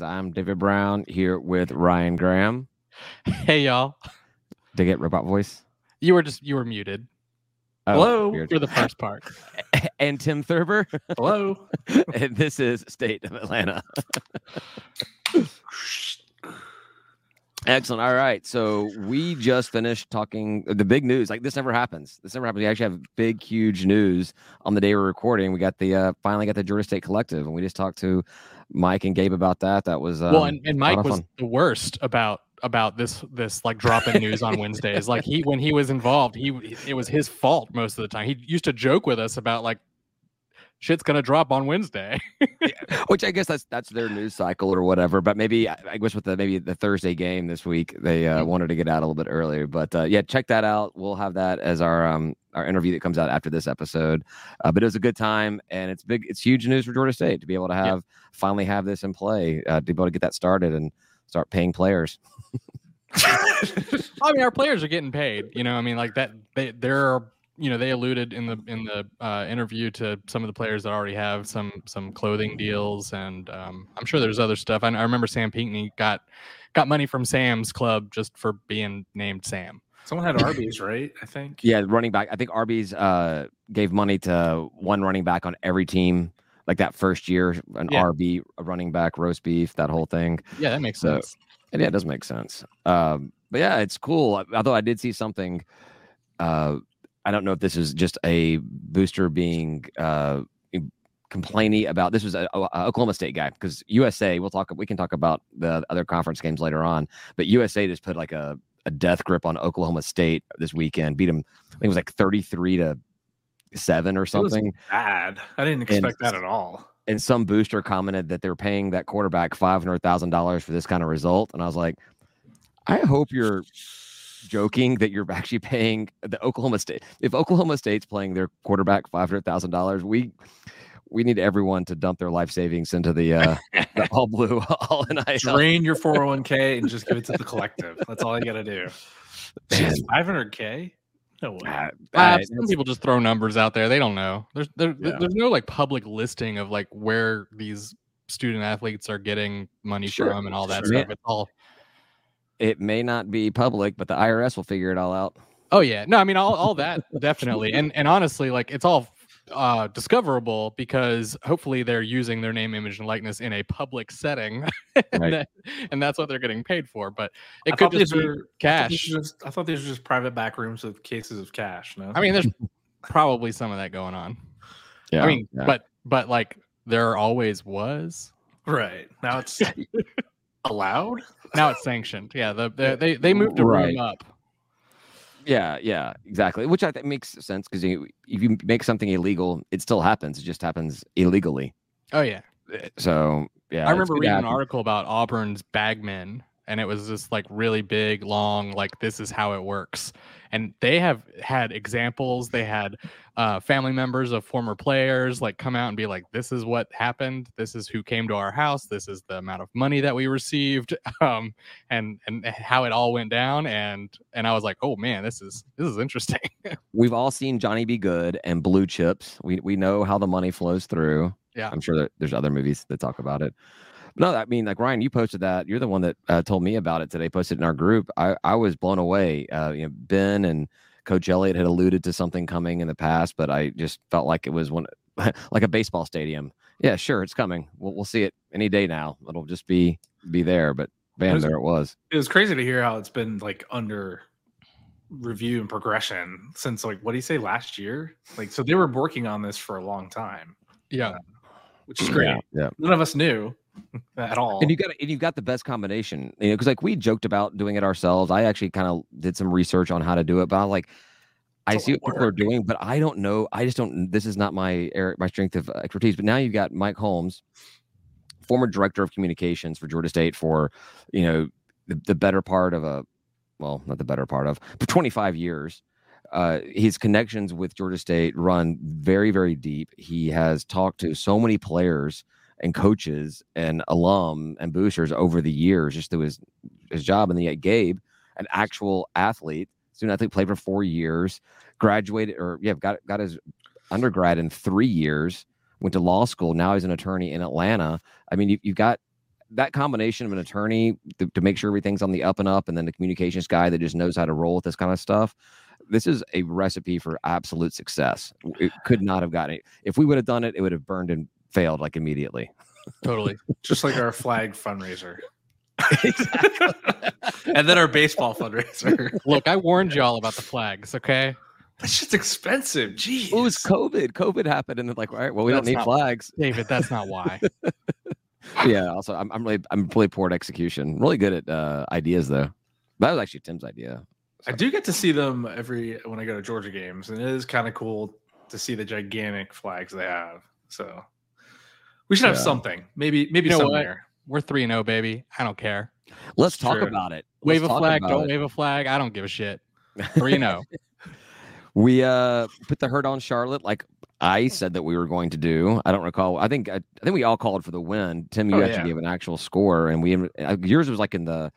I'm David Brown here with Ryan Graham. Hey y'all. Did I get robot voice? You were just you were muted. Oh, Hello. weird. For the first part. and Tim Thurber. Hello. and this is State of Atlanta. Excellent. All right. So we just finished talking the big news. Like this never happens. This never happens. We actually have big, huge news on the day we're recording. We got the uh finally got the Georgia State Collective, and we just talked to Mike and Gabe about that. That was um, well, and, and Mike was fun. the worst about about this this like dropping news on Wednesdays. Like he when he was involved, he it was his fault most of the time. He used to joke with us about like shit's gonna drop on Wednesday. which I guess that's that's their news cycle or whatever. But maybe I guess with the maybe the Thursday game this week, they uh, Mhm. wanted to get out a little bit earlier. But uh, yeah, check that out. We'll have that as our um our interview that comes out after this episode. Uh, but it was a good time, and it's big. It's huge news for Georgia State to be able to have finally have this in play, uh, to be able to get that started and start paying players. I mean, our players are getting paid. You know, I mean, like that. They they're you know they alluded in the in the uh, interview to some of the players that already have some some clothing deals, and um, I'm sure there's other stuff. I, I remember Sam Pinckney got got money from Sam's Club just for being named Sam. Someone had Arby's, right? I think. Yeah, running back. I think Arby's uh, gave money to one running back on every team. Like that first year, an Yeah. RB, a running back, roast beef, that whole thing. Yeah, that makes So- sense. And yeah, it does make sense. Um, but yeah, it's cool. Although I did see something. Uh, I don't know if this is just a booster being uh, complaining about. This was a, a Oklahoma State guy because USA. We'll talk. We can talk about the other conference games later on. But USA just put like a, a death grip on Oklahoma State this weekend. Beat them. I think it was like thirty three to seven or something. Bad. I didn't expect that at all. and some booster commented that they were paying that quarterback five hundred thousand dollars for this kind of result, and I was like, I hope you're joking that you're actually paying the Oklahoma State. If Oklahoma State's playing their quarterback five hundred thousand dollars, we we need everyone to dump their life savings into the uh the all blue all NIL. Drain your 401k and just give it to the collective. That's all you got to do. Man. 500k? No way. Ah, Uh, ah, some people just throw numbers out there. They don't know. There's there, Yeah. there's no like public listing of like where these student athletes are getting money Sure, from and all that sure. stuff. It's all it may not be public, but the IRS will figure it all out. Oh yeah, no, I mean all, all that definitely, and and honestly, like it's all uh, discoverable because hopefully they're using their name, image, and likeness in a public setting, and, Right. that- and that's what they're getting paid for. But I it could just be were- I thought cash. just- I thought these were just private back rooms with cases of cash. No, I mean, there's probably some of that going on. Yeah, I mean, yeah. but but like there always was. right now it's allowed. Now it's sanctioned. Yeah, the, the they they moved the Right. room up. Yeah, yeah, exactly. Which I think makes sense because if you make something illegal, it still happens. It just happens illegally. Oh yeah. Eh, so yeah, I remember reading an article about Auburn's bagmen, and it was just like really big, long, like this is how it works. And they have had examples. They had uh, family members of former players like come out and be like, "This is what happened. This is who came to our house. This is the amount of money that we received, um, and and how it all went down." And and I was like, "Oh man, this is this is interesting." We've all seen Johnny Be Good and Blue Chips. We we know how the money flows through. Yeah. I'm sure that there's other movies that talk about it. No, I mean, like Ryan, you posted that. You're the one that uh, told me about it today. Posted in our group. I I was blown away. Uh, you know, Ben and Coach Elliott had alluded to something coming in the past, but I just felt like it was one like a baseball stadium. Yeah, sure, it's coming. We'll we'll see it any day now. It'll just be be there. But bam, Was- there it was. It was crazy to hear how it's been like under review and progression since like what do you say last year? Like so they were working on this for a long time, yeah, which is great. Yeah, yeah. None of us knew at all. And you got and you've got the best combination, you know, because like we joked about doing it ourselves. I actually kind of did some research on how to do it, but I like I see what people are doing, but I don't know. I just don't. This is not my my strength of expertise. But now you've got Mike Holmes, former director of communications for Georgia State for, you know, the, the better part of a, well, not the better part of, for 25 years. Uh, his connections with Georgia State run very, very deep. He has talked to so many players and coaches and alum and boosters over the years, just through his his job. And then yet Gabe, an actual athlete, student athlete, played for four years, graduated or yeah, got got his undergrad in three years, went to law school. Now he's an attorney in Atlanta. I mean, you, you've got that combination of an attorney to, to make sure everything's on the up and up, and then the communications guy that just knows how to roll with this kind of stuff. This is a recipe for absolute success. It could not have gotten it. If we would have done it, it would have burned and failed like immediately. Totally. Just like our flag fundraiser. and then our baseball fundraiser. Look, I warned y'all about the flags. Okay. That's just expensive. Jeez. It was COVID. COVID happened, and then like, all right, well, we That's don't need not- flags. David, that's not why. yeah. Also, I'm, I'm really, I'm really poor at execution. Really good at uh, ideas though. That was actually Tim's idea. I do get to see them every when I go to Georgia games, and it is kind of cool to see the gigantic flags they have. So we should have Yeah. something. Maybe maybe You know some what? We're 3 and 0, baby. I don't care. Let's talk True. about it. Wave Let's a flag, don't it. wave a flag. I don't give a shit. 3 and 0. We uh put the hurt on Charlotte, like I said that we were going to do. I don't recall. I think I, I think we all called for the win. Tim, you Oh, actually yeah. gave an actual score, and we uh, yours was like in the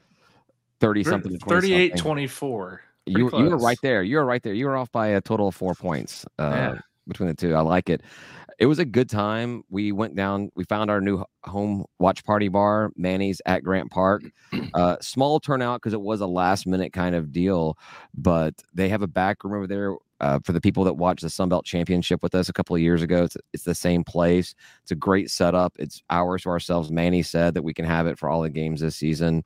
thirty something to 20 38 something. 24. You, Pretty you were right there. You were right there. You were off by a total of four points uh, Yeah. between the two. I like it. It was a good time. We went down. We found our new home watch party bar, Manny's at Grant Park. Uh, small turnout because it was a last minute kind of deal, but they have a back room over there. Uh, for the people that watched the Sun Belt Championship with us a couple of years ago, it's, it's the same place. It's a great setup. It's ours to ourselves. Manny said that we can have it for all the games this season.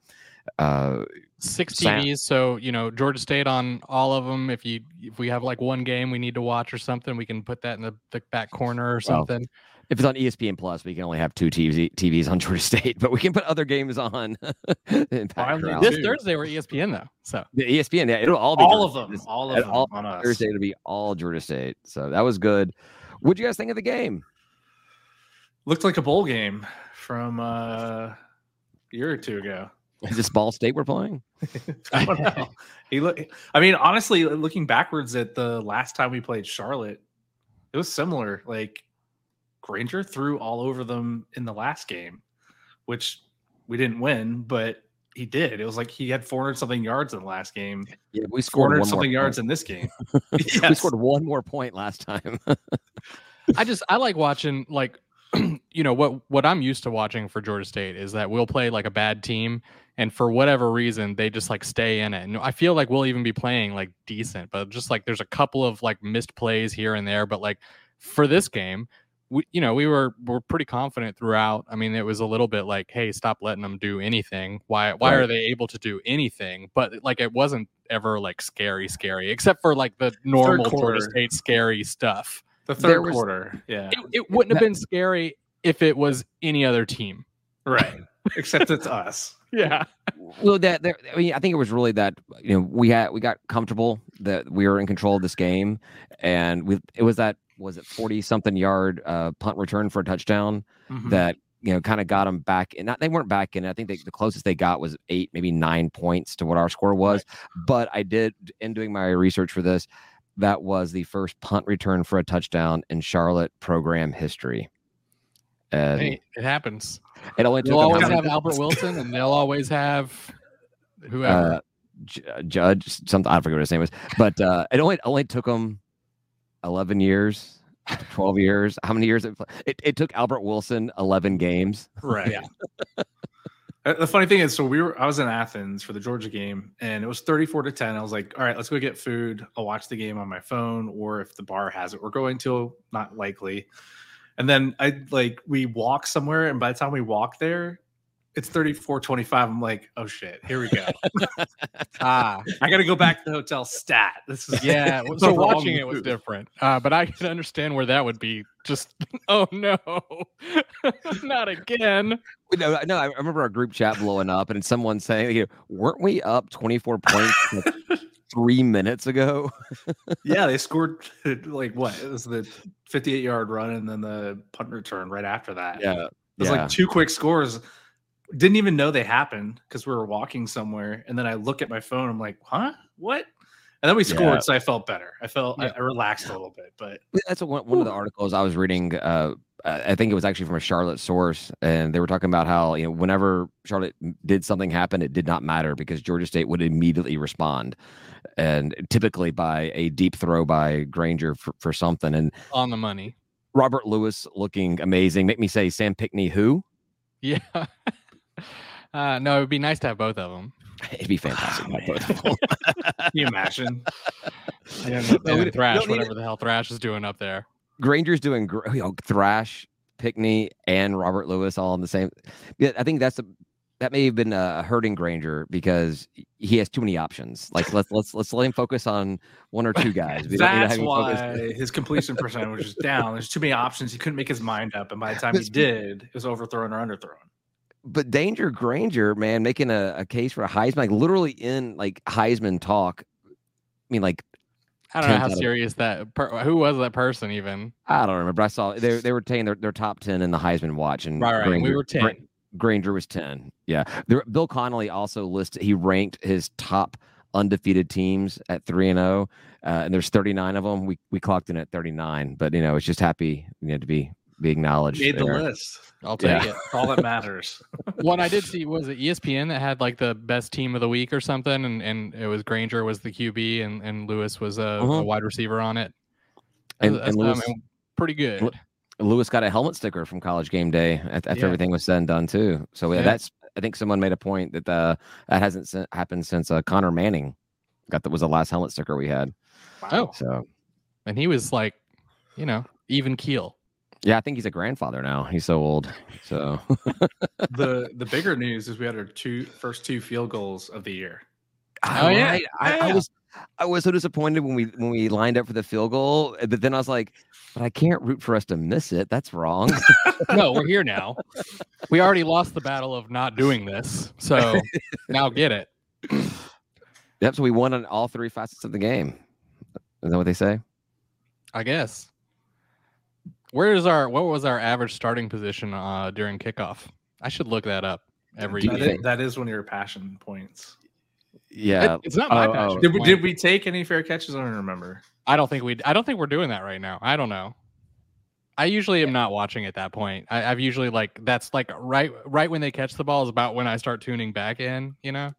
Uh, Six Sam- TVs, so you know Georgia State on all of them. If you if we have like one game we need to watch or something, we can put that in the, the back corner or Well, something. if it's on ESPN Plus, we can only have two TVs, TVs on Georgia State, but we can put other games on. in this. Thursday we're ESPN though, so The ESPN, yeah, it'll all be All of them. State. All of and them all on us. Thursday to be all Georgia State. So that was good. What do you guys think of the game? Looked like a bowl game from uh, a year or two ago. Is this Ball State we're playing? I don't know. He look. I mean, honestly, looking backwards at the last time we played Charlotte, it was similar. Like Grainger threw all over them in the last game, which we didn't win, but he did. It was like he had 400 something yards in the last game, Yeah, we scored 400 something yards point. in this game. We scored one more point last time. I just I like watching like you know what what I'm used to watching for Georgia State is that we'll play like a bad team and for whatever reason they just like stay in it. And I feel like we'll even be playing like decent, but just like there's a couple of like missed plays here and there, but like for this game we, you know, we were were pretty confident throughout. I mean, it was a little bit like, "Hey, stop letting them do anything. Why? Why are they able to do anything?" But like, it wasn't ever like scary, scary, except for like the normal Georgia quarter. State scary stuff The third was- quarter. Yeah. it, it wouldn't have been scary if it was any other team. Right. Except it's us. Yeah. well, that there, I mean, I think it was really that you know we had we got comfortable that we were in control of this game, and we it was that was it forty something yard uh, punt return for a touchdown Mhm. that you know kind of got them back and not they weren't back in. I think they, the closest they got was eight, maybe nine points to what our score was. But I did in doing my research for this, that was the first punt return for a touchdown in Charlotte program history. And Hey, it happens. It only took They'll always have Albert Wilson and they'll always have whoever. uh, J- Judge something I forget what his name was, but uh, it only only took him eleven years, twelve years. How many years? It, it, it took Albert Wilson eleven games. Right. Yeah. Uh, The funny thing is, so we were I was in Athens for the Georgia game and it was 34 to 10. I was like, all right, let's go get food. I'll watch the game on my phone, or if the bar has it, we're going to not likely. And then I like we walk somewhere, and by the time we walk there, it's 34 25. I'm like, oh shit, here we go. ah, I gotta go back to the hotel stat. This is yeah. so wrong watching it was different. Uh, but I can understand where that would be just, oh no, not again. No, no, I remember our group chat blowing up and someone saying, "Weren't we up twenty four points like, three minutes ago?" yeah, they scored like what? It was the 58 yard run and then the punt return right after that. Yeah, It was yeah. like two quick scores. Didn't even know they happened because we were walking somewhere. And then I look at my phone. I'm like, huh? What? And then we scored. Yeah. So I felt better. I felt, I, Yeah. I relaxed a little bit. But That's one, one of the articles I was reading. Uh, I think it was actually from a Charlotte source, and they were talking about how you know whenever Charlotte did something happen, it did not matter because Georgia State would immediately respond, and typically by a deep throw by Grainger for, for something. And On the money. Robert Lewis looking amazing. Make me say Sam Pinckney who? Yeah. Uh, no, it would be nice to have both of them. It'd be fantastic. to have both of them. Can you imagine? And, No, Thrash, whatever the hell Thrash is doing up there. Grainger's doing you know, Thrash, Pinckney, and Robert Lewis all in the same. Yeah, I think that's a that may have been uh, hurting Grainger because he has too many options. Like let's let's let's let him focus on one or two guys. We That's focus- why his completion percentage was down. There's too many options. He couldn't make his mind up, and by the time he did, it was overthrown or underthrown. But Danger Grainger, man, making a, a case for a Heisman, like literally in like Heisman talk. I mean, like I don't know how out of- serious that. Per- who was that person even? I don't remember. I saw they they were taking their, their top ten in the Heisman watch, and Right, right. and we Grainger- were Gra- ten. Grainger was 10. Yeah. There, Bill Connolly also listed, he ranked his top undefeated teams at 3 and 0. Uh, and there's 39 of them. We we clocked in at 39, but you know, it's just happy you know, to be be acknowledged. Made the list. I'll take Yeah. it. All that matters. One I did see was it ESPN that had like the best team of the week or something, and, and it was Grainger was the QB and, and Lewis was a, a Mhm. wide receiver on it. And- That's- and um, Lewis- pretty good. Lewis got a helmet sticker from college game day after Yeah. everything was said and done too. So yeah, Yeah. that's I think someone made a point that uh, that hasn't happened since uh, Connor Manning got that was the last helmet sticker we had. Oh. So And he was like, you know, even keel. Yeah, I think he's a grandfather now. He's so old. So the the bigger news is we had our two first two field goals of the year. Oh, yeah. Right. I, I Yeah. was I was so disappointed when we when we lined up for the field goal, but then I was like, but I can't root for us to miss it. That's wrong. No, we're here now. We already lost the battle of not doing this. So now get it. yep. So we won on all three facets of the game. Is that what they say? I guess. Where is our what was our average starting position uh during kickoff? I should look that up every Do you That year. is, that is one of your passion points. Yeah. It- it's not my Oh, oh. passion. Did we point. did we take any fair catches? I don't remember. I don't think we. I don't think we're doing that right now. I don't know. I usually am not watching at that point. I, I've usually like that's like right right when they catch the ball is about when I start tuning back in. You know.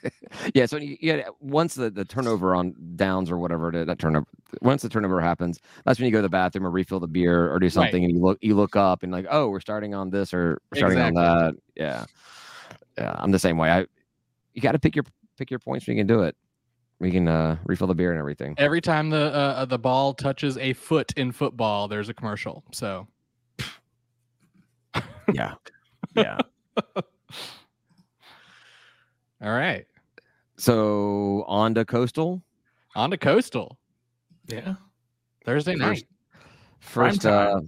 yeah. So you, you had, once the, the turnover on downs or whatever it is, that turnover once the turnover happens, that's when you go to the bathroom or refill the beer or do something, and you look you look up and like, oh, we're starting on this or we're starting Exactly. on that. Yeah. Yeah. I'm the same way. I you got to pick your pick your points when you can do it. We can uh, refill the beer and everything. Every time the uh, the ball touches a foot in football, there's a commercial. So Yeah. Yeah. all right, So on to coastal. on to coastal Yeah. Thursday night. First, first Prime uh,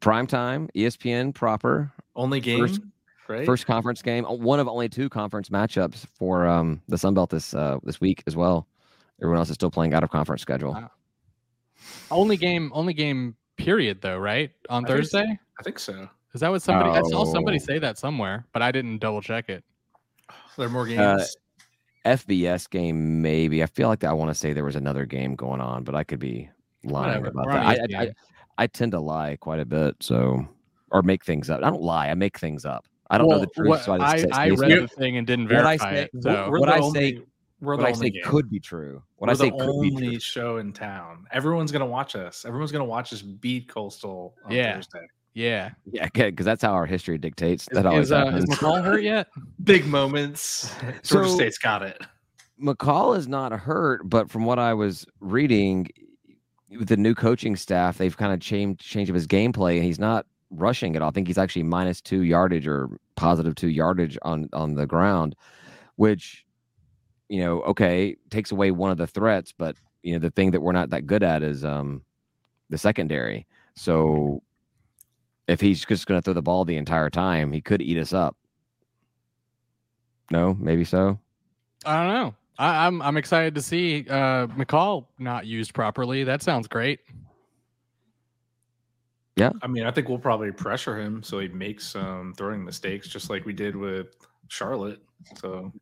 prime time, ESPN proper, Only game, First- right? first conference game. uh, One of only two conference matchups for um, the Sun Belt this uh, this week as well. Everyone else is still playing out of conference schedule. Wow. Only game, only game. Period, though, right? On I think. Thursday. I think so. Is that what somebody? I saw somebody Oh. say that somewhere, but I didn't double check it. There are more games. Uh, FBS game, maybe. I feel like I want to say there was another game going on, but I could be lying Whatever, about we're that. I, I, I, I tend to lie quite a bit, so or make things up. I don't lie. I make things up. I don't know the truth, what- so I, I, just I say read stuff. the thing and didn't What I verify say- it. So we're what I only, say- what I say game. could be true. What we're I say the could be true. only show in town. Everyone's gonna watch us. Everyone's gonna watch us beat Coastal on Yeah. Thursday. yeah, Yeah, because that's how our history dictates. is, That always is, uh, is happens. McCall hurt yet? Big moments. Georgia So- State's got it. McCall is not hurt, but from what I was reading, with the new coaching staff, they've kind of changed changed of his gameplay, and he's not rushing at all. I think he's actually minus two yardage or positive two yardage on on the ground, which you know, okay, takes away one of the threats, but you know, the thing that we're not that good at is um the secondary. So if he's just going to throw the ball the entire time, he could eat us up. No, maybe so. I don't know. I, I'm I'm excited to see uh, McCall not used properly. That sounds great. I mean, I think we'll probably pressure him so he makes some throwing mistakes, just like we did with Charlotte. So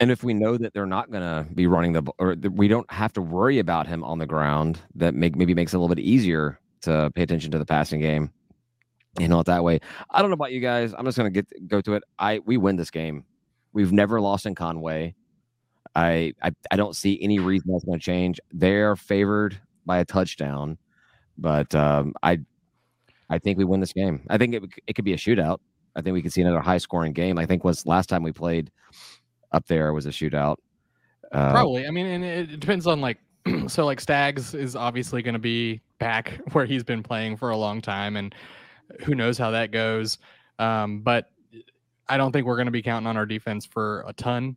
And if we know that they're not going to be running the, or that we don't have to worry about him on the ground, that make maybe makes it a little bit easier to pay attention to the passing game. You know it that way. I don't know about you guys. I'm just going to get go to it. I we win this game. We've never lost in Conway. I I, I don't see any reason that's going to change. They're favored by a touchdown, but um, I I think we win this game. I think it it could be a shootout. I think we could see another high scoring game. I think was last time we played up there was a shootout. Uh, Probably. I mean, and it depends on like so like Stags is obviously going to be back where he's been playing for a long time, and who knows how that goes. Um, but I don't think we're going to be counting on our defense for a ton,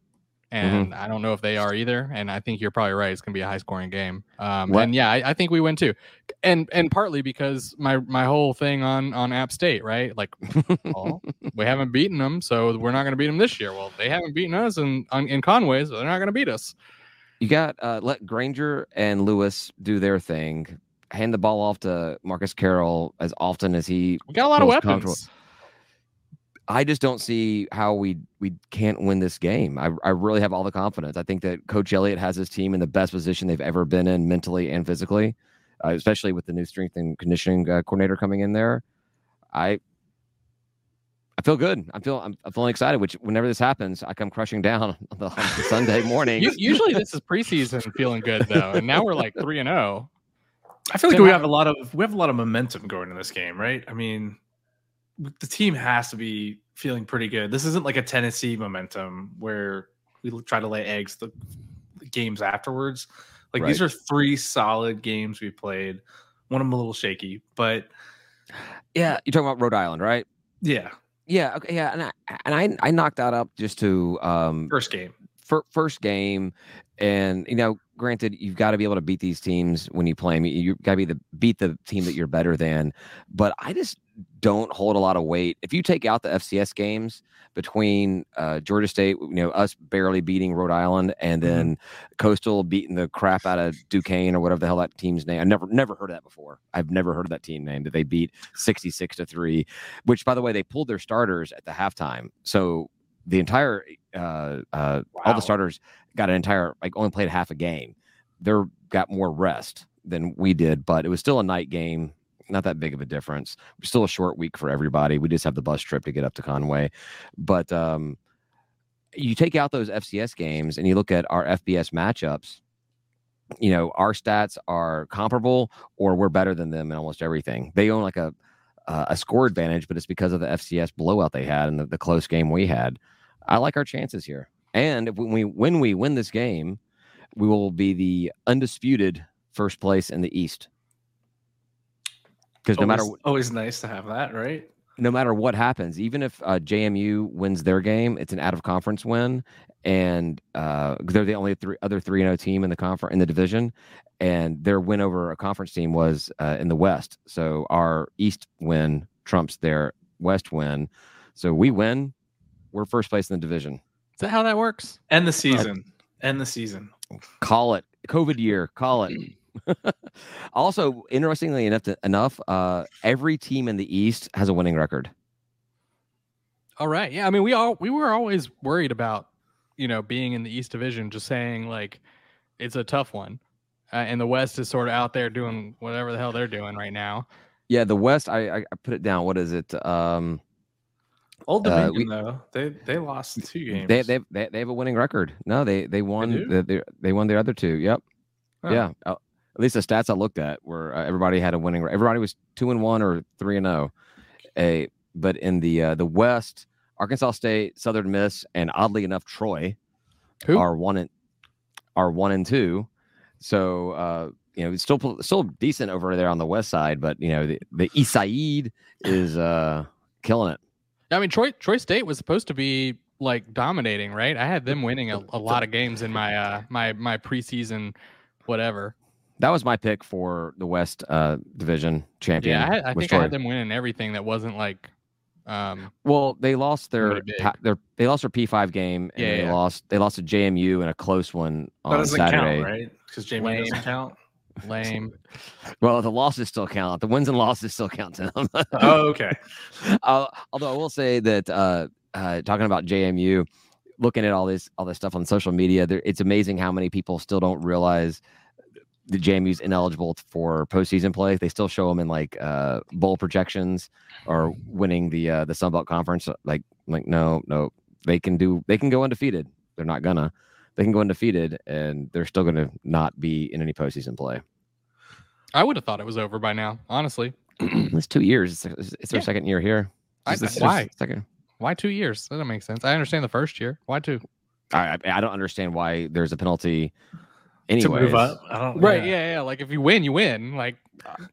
and I don't know if they are either. And I think you're probably right; it's going to be a high scoring game. Um, and yeah, I, I think we win too, and and partly because my my whole thing on on App State, right? Like, well, we haven't beaten them, so we're not going to beat them this year. Well, they haven't beaten us in on, in Conway, so they're not going to beat us. You got uh, let Grainger and Lewis do their thing. Hand the ball off to Marcus Carroll as often as he. We got a lot of weapons. Comfortable. I just don't see how we we can't win this game. I I really have all the confidence. I think that Coach Elliott has his team in the best position they've ever been in mentally and physically, uh, especially with the new strength and conditioning uh, coordinator coming in there. I I feel good. I feel I'm, I'm feeling excited. Which whenever this happens, I come crushing down on the, on the Sunday morning. Usually this is preseason feeling good though, and now we're like three and oh. zero. I feel like Tim, we have a lot of we have a lot of momentum going in this game, right? I mean, the team has to be feeling pretty good. This isn't like a Tennessee momentum where we try to lay eggs the, the games afterwards. Like these are three solid games we played. One of them a little shaky, but yeah, you're talking about Rhode Island, right? yeah, Yeah. Okay. Yeah. And I and I I knocked that up just to um first game. fir- first game, and you know, granted, you've got to be able to beat these teams when you play them. You, you got to be the beat the team that you're better than. But I just don't hold a lot of weight. If you take out the FCS games between uh, Georgia State, you know, us barely beating Rhode Island, and Mhm. then Coastal beating the crap out of Duquesne or whatever the hell that team's name. I never never heard of that before. I've never heard of that team name that they beat 66 to three. Which, by the way, they pulled their starters at the halftime. So the entire uh, uh, all the starters got an entire like only played half a game. They're got more rest than we did, but it was still a night game. Not that big of a difference. Still a short week for everybody. We just have the bus trip to get up to Conway, but um, you take out those FCS games and you look at our FBS matchups. You know, our stats are comparable, or we're better than them in almost everything. They own like a uh, a score advantage, but it's because of the FCS blowout they had and the, the close game we had. I like our chances here. And if we when we win this game, we will be the undisputed first place in the East. Because no matter Always- always nice to have that, right? no matter what happens, even if uh, JMU wins their game, it's an out of conference win, and uh, they're the only three other three and zero team in the conference in the division, and their win over a conference team was uh, in the West. So our East win trumps their West win. So we win, we're first place in the division. Is that how that works? End the season. End the season. Call it COVID year. Call it. also, interestingly enough, enough, uh, every team in the East has a winning record. All right. Yeah. I mean, we all we were always worried about you know being in the East Division. Just saying like it's a tough one, uh, and the West is sort of out there doing whatever the hell they're doing right now. Yeah, the West. I I, I put it down. What is it? Um, Old Uh, Dominion we- though, they they lost two games. they they they they have a winning record. No, they they won. do? the, they, they won their other two. Yep. Oh. Yeah. At least the stats I looked at were uh, everybody had a winning. Everybody was two and one or three and zero. A but in the uh, the West, Arkansas State, Southern Miss, and oddly enough, Troy Who? are one and are one and two. So uh, you know, it's still still decent over there on the west side, but you know, the, the East Side is uh killing it. I mean, Troy Troy State was supposed to be like dominating, right? I had them winning a, a lot of games in my uh my my preseason whatever. That was my pick for the West uh, Division champion. Yeah, I, had, I was think I Troy. had them winning everything that wasn't like um Well, they lost their Really their they lost their P five game, and Yeah, they yeah. lost they lost to JMU in a close one that on doesn't Saturday. count, right? Because JMU Lame. doesn't count. lame. Well, the losses still count. The wins and losses still count to them. Oh, okay. uh, although I will say that uh, uh, talking about JMU, looking at all this all this stuff on social media, there, it's amazing how many people still don't realize the JMU's ineligible for postseason play. They still show them in like uh, bowl projections or winning the uh, the Sun Belt Conference. Like like no no they can do they can go undefeated. They're not gonna. They can go undefeated and they're still going to not be in any postseason play. I would have thought it was over by now, honestly. it's two years. It's, it's their Yeah. second year here. I- why? Second. Why two years? That doesn't make sense. I understand the first year. Why two? I, I I don't understand why there's a penalty. To move up. I don't. Right. Yeah. Yeah. Like if you win, you win. Like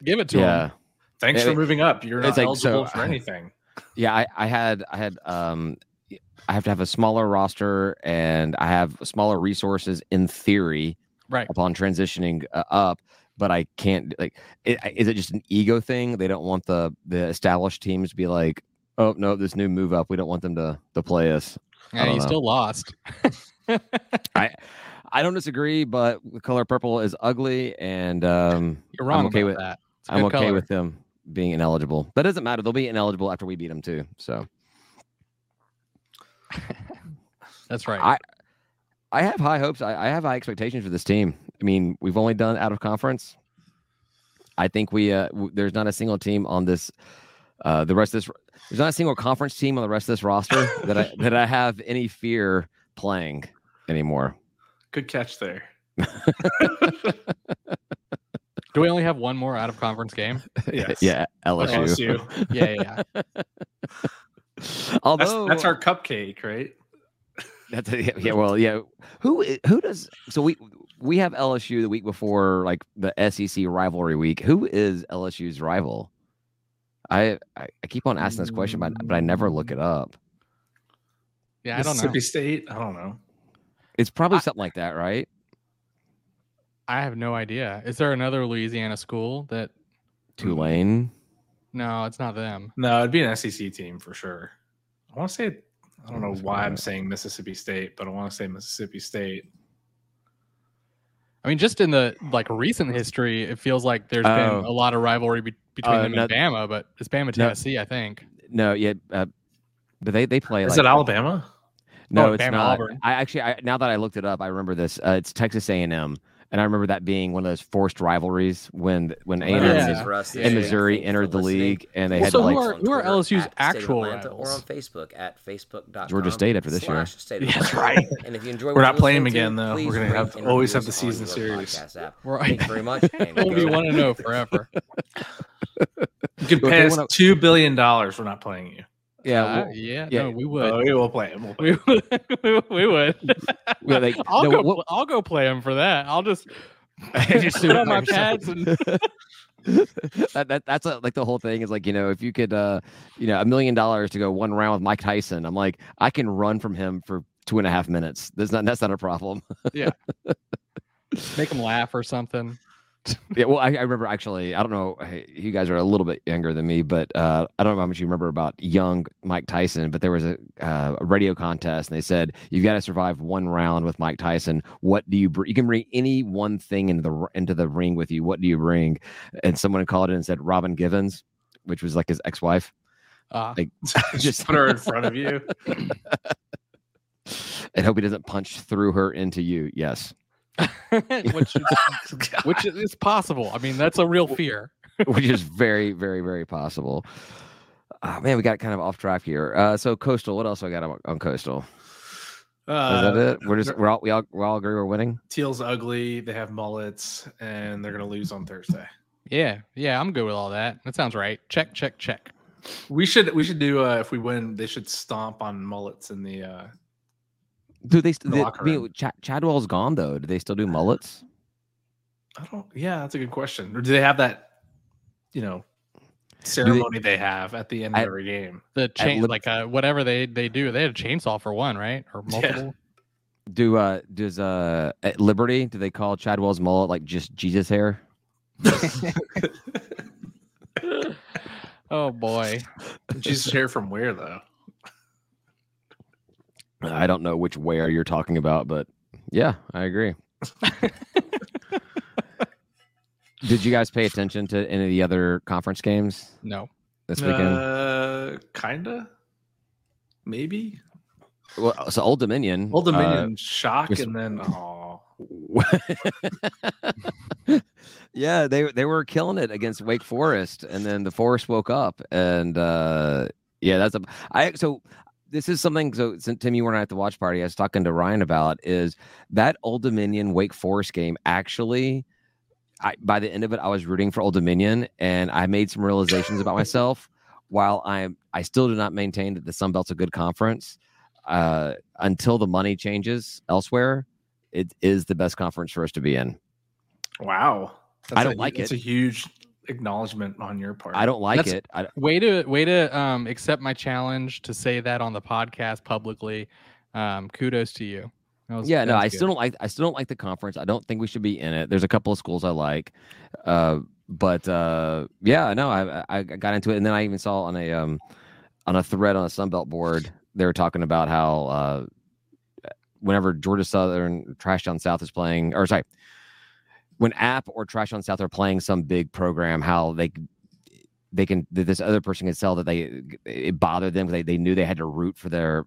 give it to yeah. him. Thanks Yeah, for moving up. You're not like, so- eligible for anything. Yeah, I, I had I had um I have to have a smaller roster and I have smaller resources in theory Right. upon transitioning uh, up, but I can't like it, is it just an ego thing? They don't want the the established teams to be like, "Oh, no, this new move up, we don't want them to to play us." I Yeah, you know. still lost. I don't disagree, but the color purple is ugly and um You're wrong okay about with- that. I'm okay color. with them being ineligible. That doesn't matter. They'll be ineligible after we beat them too. So That's right. I- I have high hopes. I, I have high expectations for this team. I mean, we've only done out of conference. I think we uh, w- there's not a single team on this. Uh, the rest of this there's not a single conference team on the rest of this roster that I that I have any fear playing anymore. Good catch there. Do we only have one more out of conference game? Yes. yeah, LSU. Oh, LSU. Yeah. Yeah. yeah. That's, Although that's our cupcake, right? That's a, yeah, yeah. Well, yeah. Who who does so we we have LSU the week before like the SEC rivalry week. Who is LSU's rival? I I, I keep on asking this question, but but I never look it up. Yeah. I don't know. Mississippi State. I don't know. It's probably I- something like that, right? I have no idea. Is there another Louisiana school that? Tulane. No, it's not them. No, it'd be an SEC team for sure. I want to say. I don't know why. I'm saying Mississippi State, but I want to say Mississippi State. I mean, just in the like recent history, it feels like there's been Oh. a lot of rivalry be- between Uh, them no- and Bama, but it's Bama Tennessee, I think. No, yeah, uh, but they they play Is like it Alabama? No, Oh, it's Bama, not. Auburn. I actually I, now that I looked it up, I remember this. Uh, it's Texas A and M, and I remember that being one of those forced rivalries when when A and M Yeah. for us Yeah, and Missouri entered the league, and they Well, had so to who like are- who are LSU's actual Or rivals? on Facebook at facebook.com. Georgia State after this year. State of That's right. And if you enjoy We're not playing listening again, to, though. We're gonna have- and always have the season series. Right. Thank very much. We'll be go. want to know forever. You can pay us two billion dollars. We're not playing you. Yeah. Uh, well, yeah, yeah. no, we would. Oh, we will play him. We'll play we him. would. we would. well, they, I'll no, go. what- pl- I'll go play him for that. I'll just Just sit do on my pads and that, that that's a, like the whole thing is like you know if you could uh you know a million dollars to go one round with Mike Tyson I'm like I can run from him for two and a half minutes that's not that's not a problem yeah make him laugh or something. yeah well I, I remember actually I don't know you guys are a little bit younger than me but uh I don't know how much you remember about young Mike Tyson but there was a, uh, a radio contest and they said you've got to survive one round with Mike Tyson. What do you bring you can bring any one thing into the into the ring with you. What do you bring? And someone called it and said Robin Givens which was like his ex-wife. Uh, Like, Just just- put her in front of you. and hope he doesn't punch through her into you. Yes, which is, which is possible. I mean, that's a real fear. which is very, very, very possible. Oh, man, we got kind of off track here. Uh, so coastal. What else I got on, on coastal? Is Uh, that it? We're just we're all we all we all agree we're winning. Teal's ugly. They have mullets, and they're gonna lose on Thursday. Yeah, yeah, I'm good with all that. That sounds right. Check, check, check. We should we should do uh, if we win. They should stomp on mullets in the. uh Do they? the they locker I mean, room. Chad, Chadwell's gone though. Do they still do mullets? I don't. Yeah, that's a good question. Or do they have that? You know, ceremony they, have at the end of every game. The chain, Lib- like uh, whatever they they do, they had a chainsaw for one, right? Or Yeah. multiple. Do uh does uh at Liberty do they call Chadwell's mullet like just Jesus hair? Oh boy. Jesus hair from where though? I don't know which where you're talking about, but yeah, I agree. Did you guys pay attention to any of the other conference games No. this weekend? Uh, kinda, maybe. well, so Old Dominion. Old uh, Dominion shock, was- and then oh, yeah, they they were killing it against Wake Forest, and then the Forest woke up, and uh, yeah, that's a I so. This is something. So, since Tim, you weren't at the watch party. I was talking to Ryan about is that Old Dominion Wake Forest game. Actually, I, by the end of it, I was rooting for Old Dominion, and I made some realizations about myself. while I'm I still do not maintain that the Sun Belt's a good conference, uh, until the money changes elsewhere, it is the best conference for us to be in. Wow. I don't a, like It's it. a huge acknowledgement on your part. I don't like That's- it. I, Way to way to um, accept my challenge to say that on the podcast publicly. Um, kudos to you. Was- yeah, no, I good. still don't like. I still don't like the conference. I don't think we should be in it. There's a couple of schools I like, uh, but uh, yeah, no, I I got into it, and then I even saw on a um on a thread on a Sunbelt board they were talking about how uh, whenever Georgia Southern Trash Down South is playing, or sorry, when App or Trash on South are playing some big program, how they they can this other person can sell that they it bothered them. They they knew they had to root for their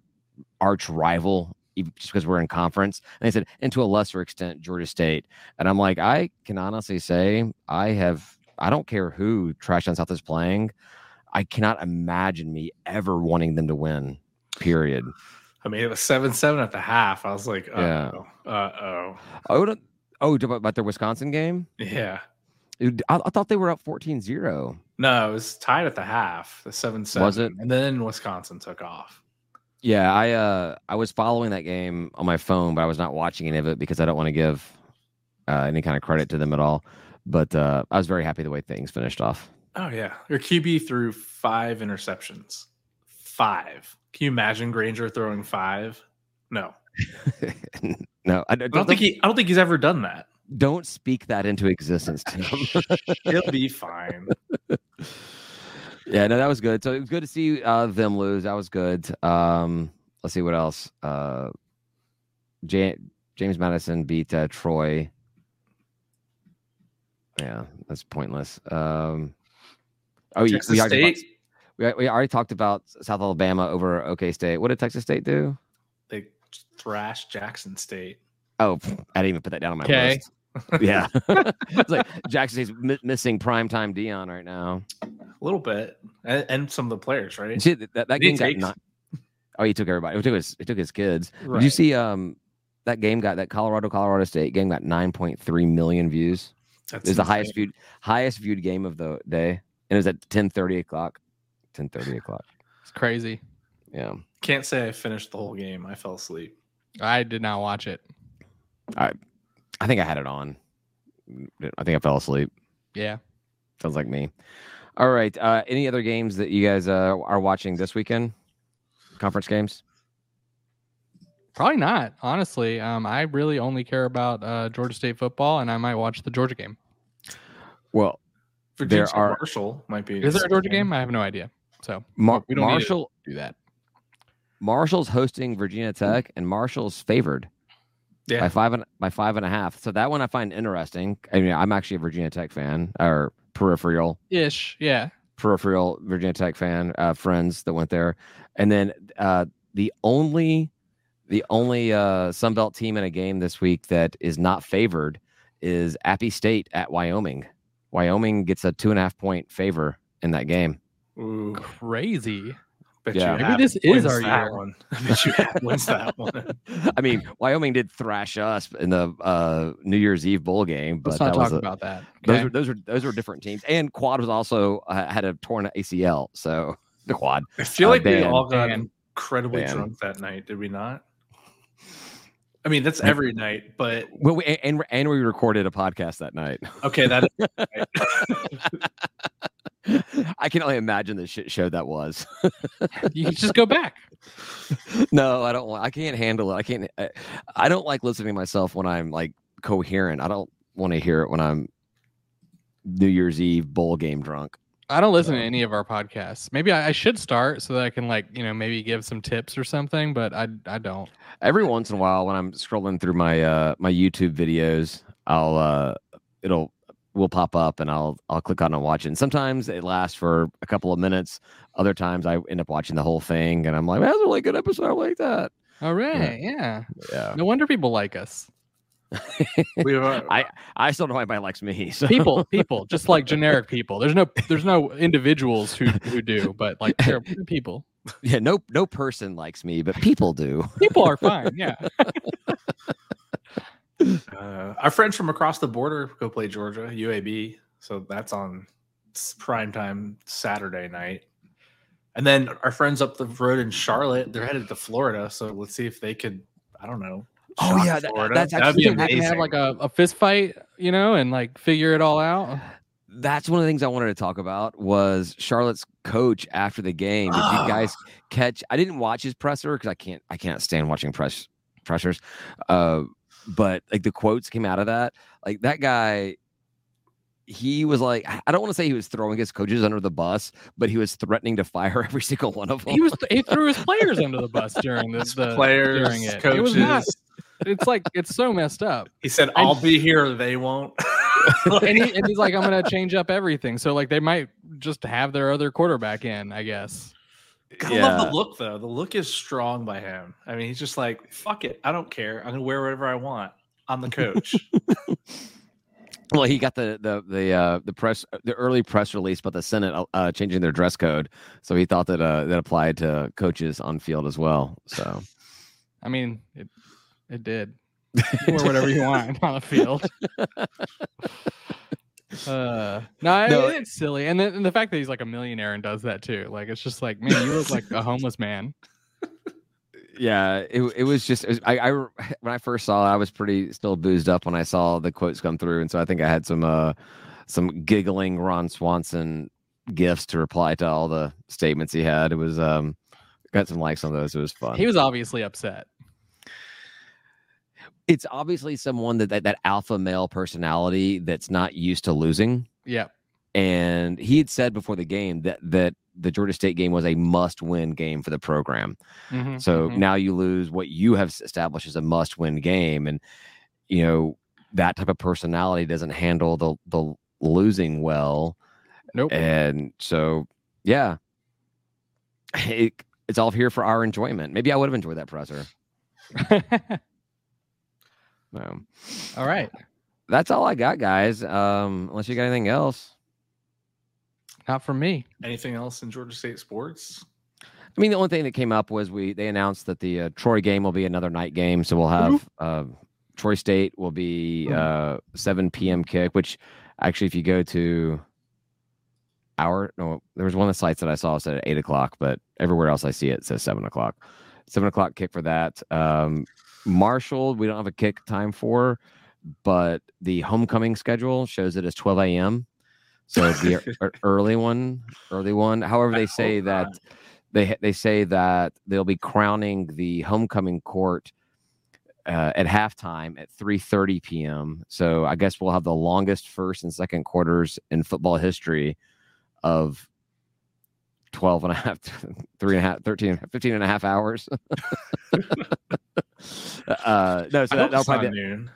arch rival just because we're in conference. And they said, and to a lesser extent, Georgia State. And I'm like, I can honestly say I have I don't care who Trash on South is playing. I cannot imagine me ever wanting them to win. Period. I mean, it was seven seven at the half. I was like, uh Yeah. oh, uh oh, Oh, about their Wisconsin game? yeah. Dude, I, I thought they were up 14-0. No, it was tied at the half. The seven seven. Was it? And then Wisconsin took off. Yeah, I uh I was following that game on my phone, but I was not watching any of it because I don't want to give uh, any kind of credit to them at all. But uh, I was very happy the way things finished off. Oh yeah, your QB threw five interceptions. Five. Can you imagine Grainger throwing five? No, no, I, I don't think he. I don't think he's ever done that. don't speak that into existence, Tim. He'll be fine. yeah, no, that was good. So it was good to see uh, them lose. That was good. Um, let's see what else. Uh, Ja- James Madison beat uh, Troy. Yeah, that's pointless. Um, oh, Texas we, already State. talked, we, we already talked about South Alabama over OK State. What did Texas State do? They thrashed Jackson State. Oh, I didn't even put that down on my Okay. list. Yeah, it's like Jackson State's mi- missing primetime Deion right now. A little bit, and, and some of the players, right? See, that, that, that Did he game got not. Oh, he took everybody. He took his. He took his kids. Did you see? Um, that game got that Colorado Colorado State game got 9.3 million views. That's It was the highest viewed highest viewed game of the day, and it was at 10:30 o'clock. 10:30 o'clock. It's crazy. Yeah, Can't say I finished the whole game. I fell asleep. I did not watch it. I I think I had it on. I think I fell asleep. Yeah. Sounds like me. All right. Uh, any other games that you guys uh, are watching this weekend? Conference games. Probably not, honestly. Um, I really only care about uh, Georgia State football, and I might watch the Georgia game. Well, Virginia There State are- Marshall might be. Is there a Georgia game? I have no idea. So Mar- we don't need to Marshall do that. Marshall's hosting Virginia Tech, and Marshall's favored. Yeah. by five and by five and a half. So that one I find interesting. I mean, I'm actually a Virginia Tech fan or peripheral Ish. Yeah. peripheral Virginia Tech fan. Uh, friends that went there, and then uh, the only the only uh, Sunbelt team in a game this week that is not favored is Appy State at Wyoming. Wyoming gets a two and a half point favor in that game. Ooh, Crazy. Bet Yeah. you Maybe this is our year. one. I bet you wins that one. I mean, Wyoming did thrash us in the uh, New Year's Eve bowl game, but Let's not that was talk a- about that. Those okay? were those were those were different teams, and Quad was also uh, had a torn ACL. So the Quad, I feel Uh, like we all got Dan. incredibly Dan. drunk that night. Did we not? I mean, that's every night, but well, we, and and we recorded a podcast that night. okay, that I can only imagine the shit show that was. you can just go back. no, I don't want. I can't handle it. I can't. I, I don't like listening to myself when I'm like coherent. I don't want to hear it when I'm New Year's Eve bowl game drunk. I don't listen to any of our podcasts. Maybe I, I should start so that I can like you know maybe give some tips or something, but I I don't. every once in a while when i'm scrolling through my uh my youtube videos i'll uh it'll will pop up and i'll i'll click on and watch it and sometimes it lasts for a couple of minutes other times i end up watching the whole thing and i'm like that's a really good episode i like that oh, All right, yeah. yeah No wonder people like us. we were. I- i still don't know why anybody likes me so People, people, just like generic people. There's no there's no individuals who who do, but like they're people. yeah no no person likes me but people do People are fine. Yeah. Uh, our friends from across the border go play Georgia UAB, so that's on s- prime time Saturday night. And then our friends up the road in Charlotte, they're headed to Florida. So let's see if they could, I don't know. Oh, shock yeah, that- Florida. that's That'd actually be Have amazing. have like a, a fist fight, you know, and like figure it all out. That's one of the things I wanted to talk about was Charlotte's coach after the game. Did you guys catch? I didn't watch his presser because I can't. I can't stand watching press pressers. Uh, but like the quotes came out of that. Like that guy, he was like, I don't want to say he was throwing his coaches under the bus, but he was threatening to fire every single one of them. He was he threw his players under the bus during this the players, during it. coaches. It was not. It's like it's so messed up. He said, "I'll be here. They won't." And, he, and he's like, I'm gonna change up everything. So like they might just have their other quarterback in, I guess. Gotta love the look though. The look is strong by him. I mean, he's just like, "Fuck it. I don't care. I'm gonna wear whatever I want. I'm the coach." Well, he got the the the uh, the press the early press release about the Senate uh, changing their dress code, so he thought that uh, that applied to coaches on field as well. So I mean, it it did. You wear whatever you want on the field. Uh, no, I- No. it's silly, and, the, and the fact that he's like a millionaire and does that too, like it's just like, man, you look like a homeless man. yeah, it it was just it was, I, I when I first saw it, I was pretty still boozed up when I saw the quotes come through, and so I think I had some uh some giggling Ron Swanson gifts to reply to all the statements he had. It was um got some likes on those. It was fun. He was obviously upset. It's obviously someone that, that that alpha male personality that's not used to losing. Yeah, and he had said before the game that that the Georgia State game was a must-win game for the program. Mhm, So mhm. now you lose what you have established as a must-win game, and you know that type of personality doesn't handle the the losing well, nope. and so yeah, it, it's all here for our enjoyment. Maybe I would have enjoyed that presser. No. all right, That's all I got, guys. Um, unless you got anything else. not from me. Anything else in Georgia State sports? I mean, the only thing that came up was we they announced that the uh, Troy game will be another night game, so we'll have uh, Troy State will be uh, 7 p.m. kick. Which actually, if you go to our no, there was one of the sites that I saw said at eight o'clock, but everywhere else I see it says seven o'clock. Seven o'clock kick for that. Um, Marshall, we don't have a kick time for, but the homecoming schedule shows it as 12 a.m. So an early one, early one. However, they say that they they say that they'll be crowning the homecoming court uh, at halftime at 3:30 p.m. So I guess we'll have the longest first and second quarters in football history of 12 and a half, three and a half, 13, 15 and a half hours. uh, no, so that, that'll probably be, noon.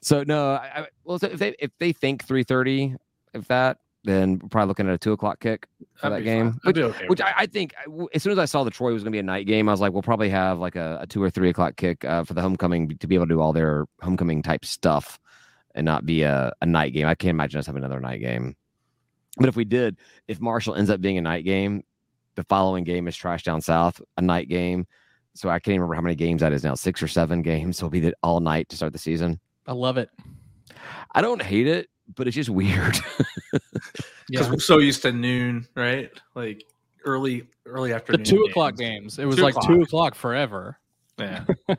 so no, I, I, well, so if they if they think 3:30, if that, then we're probably looking at a two o'clock kick for That'd that game. I'd okay Which I, I think, as soon as I saw the Troy was going to be a night game, I was like, we'll probably have like a, a two or three o'clock kick uh, for the homecoming to be able to do all their homecoming type stuff and not be a, a night game. I can't imagine us having another night game. But if we did, if Marshall ends up being a night game, the following game is Trash Down South, a night game. So I can't even remember how many games that is now, six or seven games. So it'll be the, all night to start the season. I love it. I don't hate it, but it's just weird. because Yeah, we're so used to noon, right? Like early, early afternoon. the afternoon. two o'clock games. games. It was Two like two o'clock. o'clock forever. Yeah,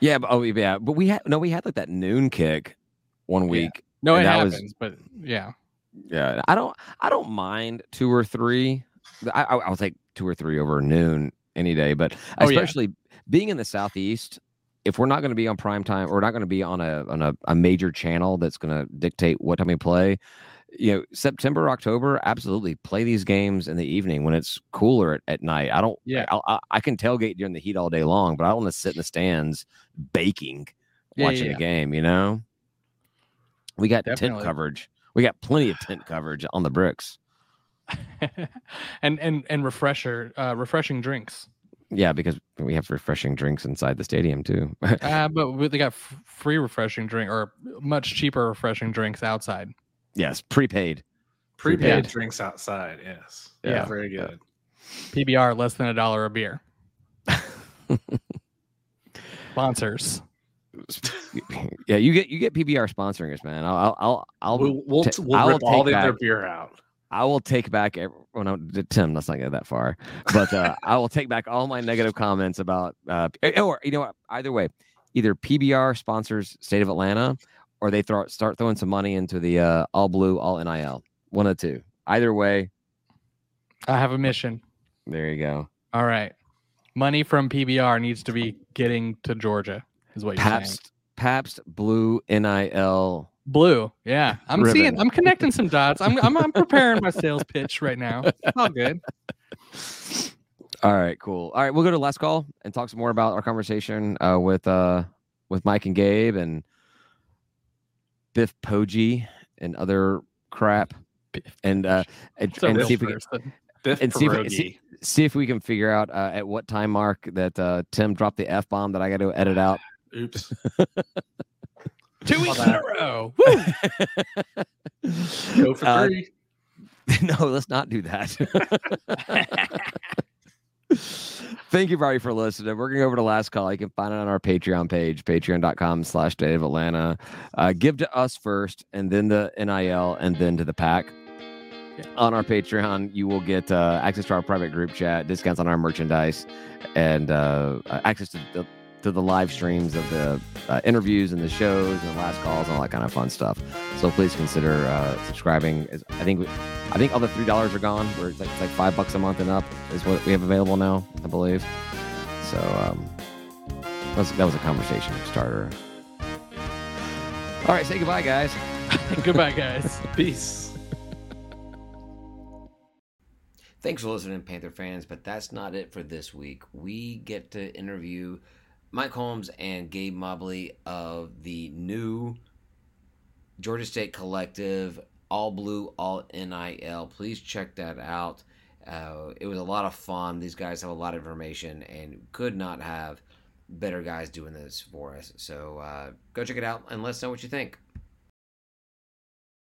yeah, but oh yeah, but we had no, we had like that noon kick one Yeah. week. No, it that was- happens, but yeah, Yeah, I don't, I don't mind two or three. I, I, I'll take two or three over noon any day, but Oh, yeah. especially being in the southeast, if we're not going to be on prime time, or we're not going to be on a on a, a major channel that's going to dictate what time we play. You know, September, October, absolutely play these games in the evening when it's cooler at, at night. I don't. Yeah. I, I, I can tailgate during the heat all day long, but I don't want to sit in the stands baking Yeah, watching yeah, the game. You know, we got tent coverage. We got plenty of tent coverage on the bricks. and and and refresher, uh, refreshing drinks. Yeah, because we have refreshing drinks inside the stadium too. Uh, but they got f- free refreshing drink or much cheaper refreshing drinks outside. yes, prepaid. prepaid Yeah. drinks outside. Yes, Yeah. very good. PBR less than a dollar a beer. Sponsors. yeah, you get you get PBR sponsoring us, man. I'll I'll I'll, I'll we'll we'll, ta- we'll I will rip all take the other beer out. I will take back. ev- Well, no, Tim, let's not go that far. But uh, I will take back all my negative comments about. Uh, or you know what? Either way, either PBR sponsors State of Atlanta, or they throw start throwing some money into the uh, all blue, all NIL. One of two. Either way, I have a mission. there you go. All right. Money from PBR needs to be getting to Georgia, is what you're saying. Pabst, Pabst Blue NIL. Blue. Yeah. I'm Ribbon. seeing I'm connecting some dots. I'm I'm, I'm preparing my sales pitch right now. It's all good. All right, cool. All right, we'll go to last call and talk some more about our conversation uh, with uh, with Mike and Gabe and Biff Poggi and other crap, and uh, and, and see if we can, and see if, we- see, see if we can figure out uh, at what time mark that uh, Tim dropped the f bomb that I got to edit out. Oops. Two weeks in a row. Woo! Go for Uh, three. no, let's not do that. Thank you, everybody, for listening. We're going to go over to last call. You can find it on our Patreon page, patreon.com slash State of Atlanta. Uh, give to us first, and then the NIL, and then to the pack. Yeah. On our Patreon, you will get uh, access to our private group chat, discounts on our merchandise, and uh, access to the, to the live streams of the uh, interviews and the shows and the last calls and all that kind of fun stuff. So please consider uh, subscribing. I think we, I think all the three dollars are gone. Where it's like, it's like five bucks a month and up is what we have available now, I believe. So um, that was, that was a conversation starter. All right, say goodbye, guys. Goodbye, guys. Peace. Thanks for listening, Panther fans, but that's not it for this week. We get to interview Mike Holmes and Gabe Mobley of the new Georgia State Collective, All Blue, All NIL. Please check that out. Uh, it was a lot of fun. These guys have a lot of information and could not have better guys doing this for us. So uh, go check it out and let us know what you think.